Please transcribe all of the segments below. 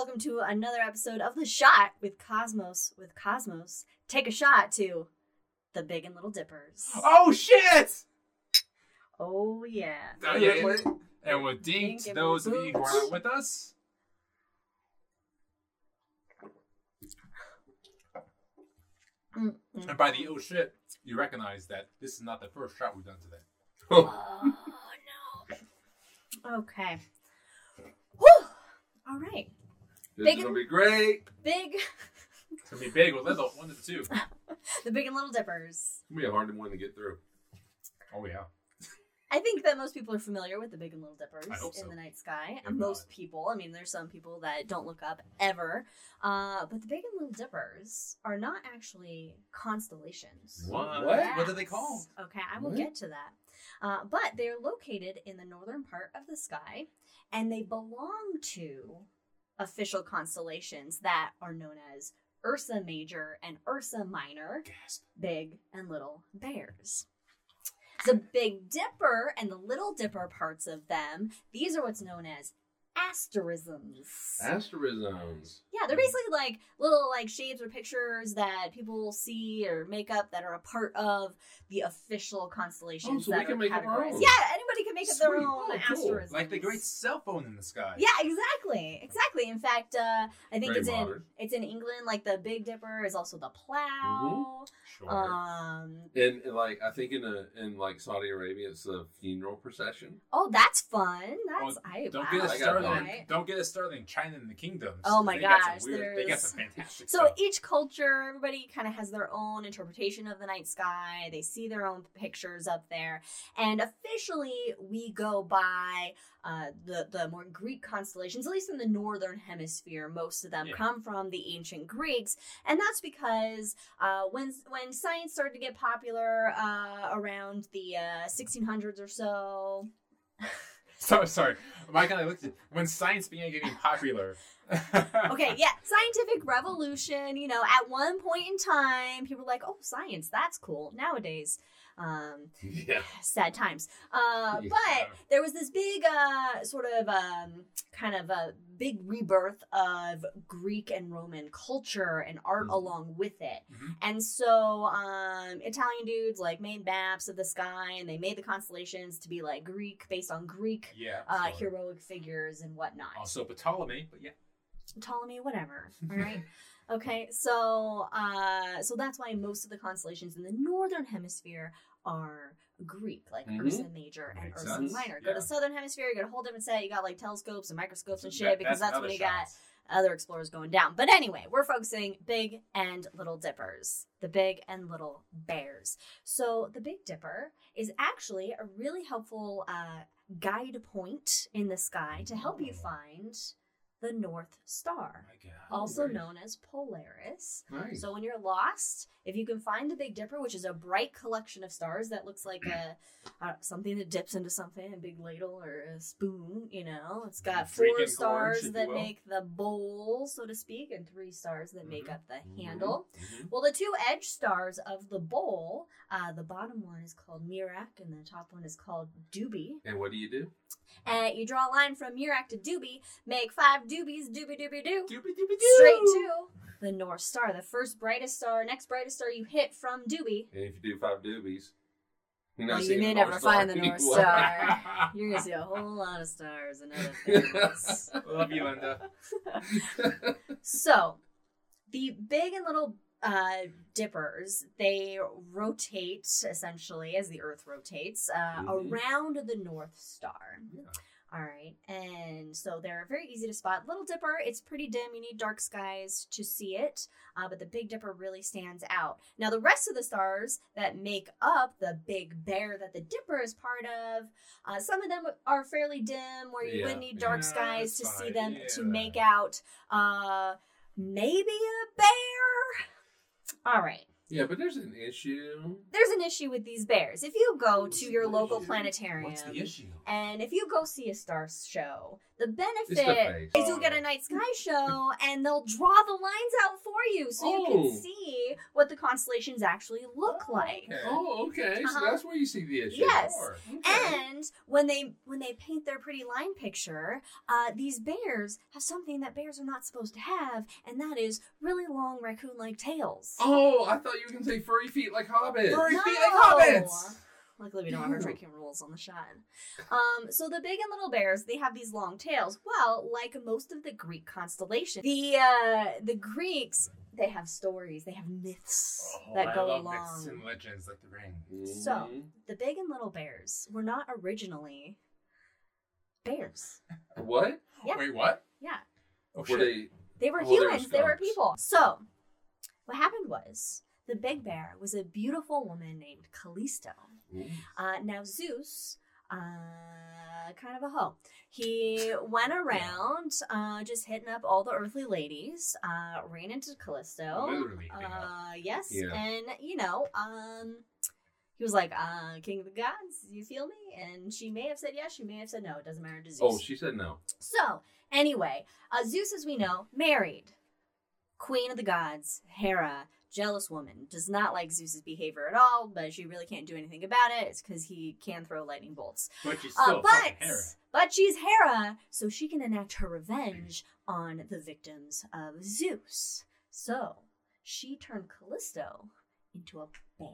welcome to another episode of The Shot with Cosmos. With Cosmos, take a shot to the Big and Little Dippers. Oh shit! Oh, yeah. Oh, yeah. And with Dink, Dink those of you who are not with us, Mm, and by the oh shit, you recognize that this is not the first shot we've done today. Oh, no. Okay. Whew. All right. This Big is gonna be great. Big, It's gonna be big or little, one of the two. the Big and Little Dippers. It's gonna be a hard one to get through. Oh yeah. I think that most people are familiar with the Big and Little Dippers so. in the night sky. If most not. people. I mean, there's some people that don't look up ever. Uh, but the Big and Little Dippers are not actually constellations. What? What do they call? Okay, I will What? get to that. Uh, but they're located in the northern part of the sky, and they belong to official constellations that are known as Ursa Major and Ursa Minor, Gasp. Big and Little Bears. The Big Dipper and the Little Dipper parts of them, these are what's known as asterisms. Asterisms. Yeah, they're basically like little like shapes or pictures that people see or make up that are a part of the official constellations Oh, so we can are make categorized. Yeah, anybody can make up their Sweet. own Oh, cool. asterisms. Like the great cell phone in the sky. Yeah, exactly, exactly. In fact, uh, I think Very it's modern. in it's in England. Like the Big Dipper is also the plow. Sure. Um, And, and like I think in a in like Saudi Arabia, it's a funeral procession. oh, that's fun. That's Oh, I don't wow, get us I got started. right. Don't get us started in China and the kingdoms. Oh my They got gosh, some weird, they got some fantastic So stuff. each culture, everybody kind of has their own interpretation of the night sky. They see their own pictures up there, and officially we go by uh, the the more Greek constellations. At least in the northern hemisphere, most of them Yeah. come from the ancient Greeks, and that's because uh, when when science started to get popular uh, around the uh, 1600s or so. So sorry, Mike and I looked at when science began getting popular. Okay, yeah, scientific revolution. You know, at one point in time, people were like, "Oh, science, that's cool." Nowadays, um, Yeah. sad times. Uh, Yeah. But there was this big, uh, sort of, um, kind of a big rebirth of Greek and Roman culture and art Mhm. along with it. Mhm. And so, um, Italian dudes like made maps of the sky, and they made the constellations to be like Greek, based on Greek Yeah. uh, heroic figures and whatnot. Also Ptolemy, but yeah. Ptolemy, whatever. All right. okay, so uh, so that's why most of the constellations in the northern hemisphere are Greek, like Mhm. Ursa Major and Makes Ursa sense, Minor. Go yeah. to southern hemisphere, you got a whole different set. You got like telescopes and microscopes and shit That- because that's, when another you got other explorers going down. But anyway, we're focusing big and little dippers, the big and little bears. So the Big Dipper is actually a really helpful uh, guide point in the sky to help you Oh. find the North Star, God. also nice. known as Polaris. Nice. So when you're lost, if you can find the Big Dipper, which is a bright collection of stars that looks like a uh, something that dips into something, a big ladle or a spoon, you know, it's got four stars if that make the bowl, so to speak, and three stars that make Mhm. up the Mhm. handle. Mhm. Well, the two edge stars of the bowl, uh, the bottom one is called Merak and the top one is called Dubhe. And what do you do? And you draw a line from Merak to Dubhe, make five doobies, doobie doobie doo, Doobie doobie doo. straight to the North Star, the first brightest star, next brightest star you hit from Dubhe. And if you do five doobies, you're Well, you may never Star find the North. Star. You're gonna see a whole lot of stars and other things. Love you, Linda. so, the big and little uh, dippers they rotate essentially as the Earth rotates uh, Mhm. around the North Star. Yeah. All right, and so they're very easy to spot. Little Dipper, it's pretty dim. You need dark skies to see it, uh, but the Big Dipper really stands out. Now, the rest of the stars that make up the Big Bear that the Dipper is part of, uh, some of them are fairly dim, where you Yeah. would need dark Yeah, skies to see them to make out uh, maybe a bear. All right. Yeah, but there's an issue. There's an issue with these bears. If you go What's to the your local issue? planetarium, What's the issue? and if you go see a star show, the It's the benefit is you'll get a night sky show and they'll draw the lines out for you so you Oh. can see what the constellations actually look like. okay. Oh, okay. So Uh-huh. that's where you see the issue. Yes. Sure. And when they when they paint their pretty line picture, uh, these bears have something that bears are not supposed to have, and that is really long raccoon-like tails. Oh, I thought you can say furry feet like hobbits. Furry No. feet like hobbits. Luckily, we don't have our drinking rules on the shot. Um, so the big and little bears, they have these long tails. Well, like most of the Greek constellation, the uh, the Greeks, they have stories, they have myths Oh, that I go love along. myths and legends like the ring. So-. The big and little bears were not originally bears. what? Yeah. Wait, what? Yeah. Oh Were shit. they? They were Oh, they were humans, they were people. So, what happened was the big bear was a beautiful woman named Callisto. Uh, now, Zeus, uh, kind of a hoe. He went around uh, just hitting up all the earthly ladies, uh, ran into Callisto. Literally. Uh, yes. Yeah. And, you know, um, he was like, uh, King of the Gods, you feel me? And she may have said yes, she may have said no. It doesn't matter to Zeus. Oh, she said no. So, anyway, uh, Zeus, as we know, married Queen of the Gods, Hera, jealous woman, does not like Zeus's behavior at all, but she really can't do anything about it. It's because he can throw lightning bolts. But she's Uh, but, Hera. but she's Hera, so she can enact her revenge on the victims of Zeus. So, she turned Callisto into a bear.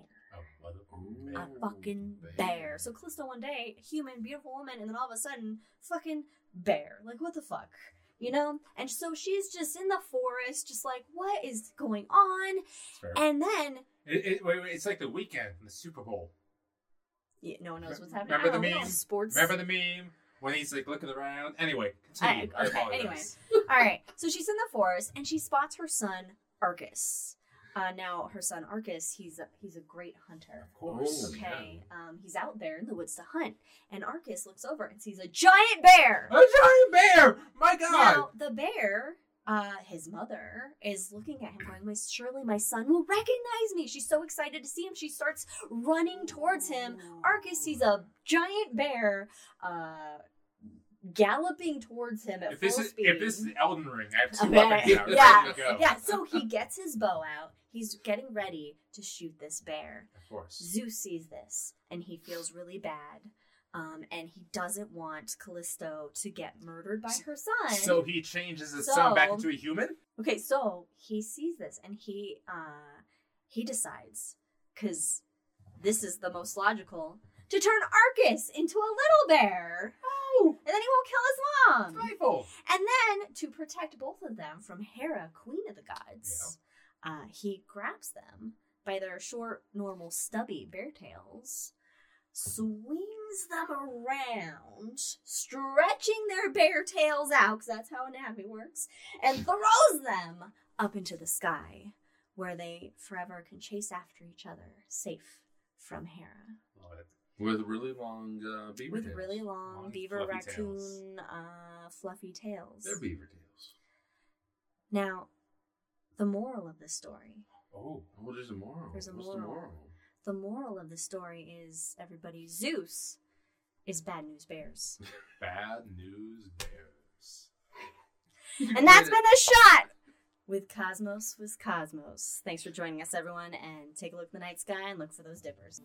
Mother- A fucking bear. So Callisto one day, human, beautiful woman, and then all of a sudden, fucking bear. Like, what the fuck? You know? And so she's just in the forest, just like, what is going on? And then, It, it, wait, wait, it's like the weekend the Super Bowl. yeah, no one knows what's happening. Remember the know. meme? Sports. Remember the meme when he's like looking around? Anyway, continue. I- I, okay, apologize. All right. So she's in the forest and she spots her son Arcas. Uh, now her son Arcas, he's a he's a great hunter. Of course. Okay, um, he's out there in the woods to hunt, and Arcas looks over and sees a giant bear. A giant bear! My God! Now the bear, uh, his mother is looking at him, going, "My surely my son will recognize me." She's so excited to see him. She starts running towards him. Arcas sees a giant bear, uh, galloping towards him at if full this is speed. if this is Elden Ring, I have two Okay. weapons now. Yeah. Ready to go. yeah, so he gets his bow out. He's getting ready to shoot this bear. Of course. Zeus sees this and he feels really bad. Um, and he doesn't want Callisto to get murdered by her son. So he changes his So- son back into a human? okay, so he sees this and he uh, he decides because this is the most logical to turn Arcas into a little bear, Oh, and then he won't kill his mom. rifle. And then to protect both of them from Hera, Queen of the Gods, uh, he grabs them by their short, normal, stubby bear tails, swings them around, stretching their bear tails out, because that's how anatomy works, and throws them up into the sky, where they forever can chase after each other, safe from Hera. With really long uh, beaver With tails. really long, Long, beaver, fluffy raccoon, tails. uh, fluffy tails. They're beaver tails. Now, the moral of the story. Oh, Oh, there's a moral. There's a What's the moral. moral? The moral of the story is everybody Zeus is bad news bears. bad news bears. and that's been a shot with Cosmos with Cosmos. Thanks for joining us everyone and take a look at the night sky and look for those dippers.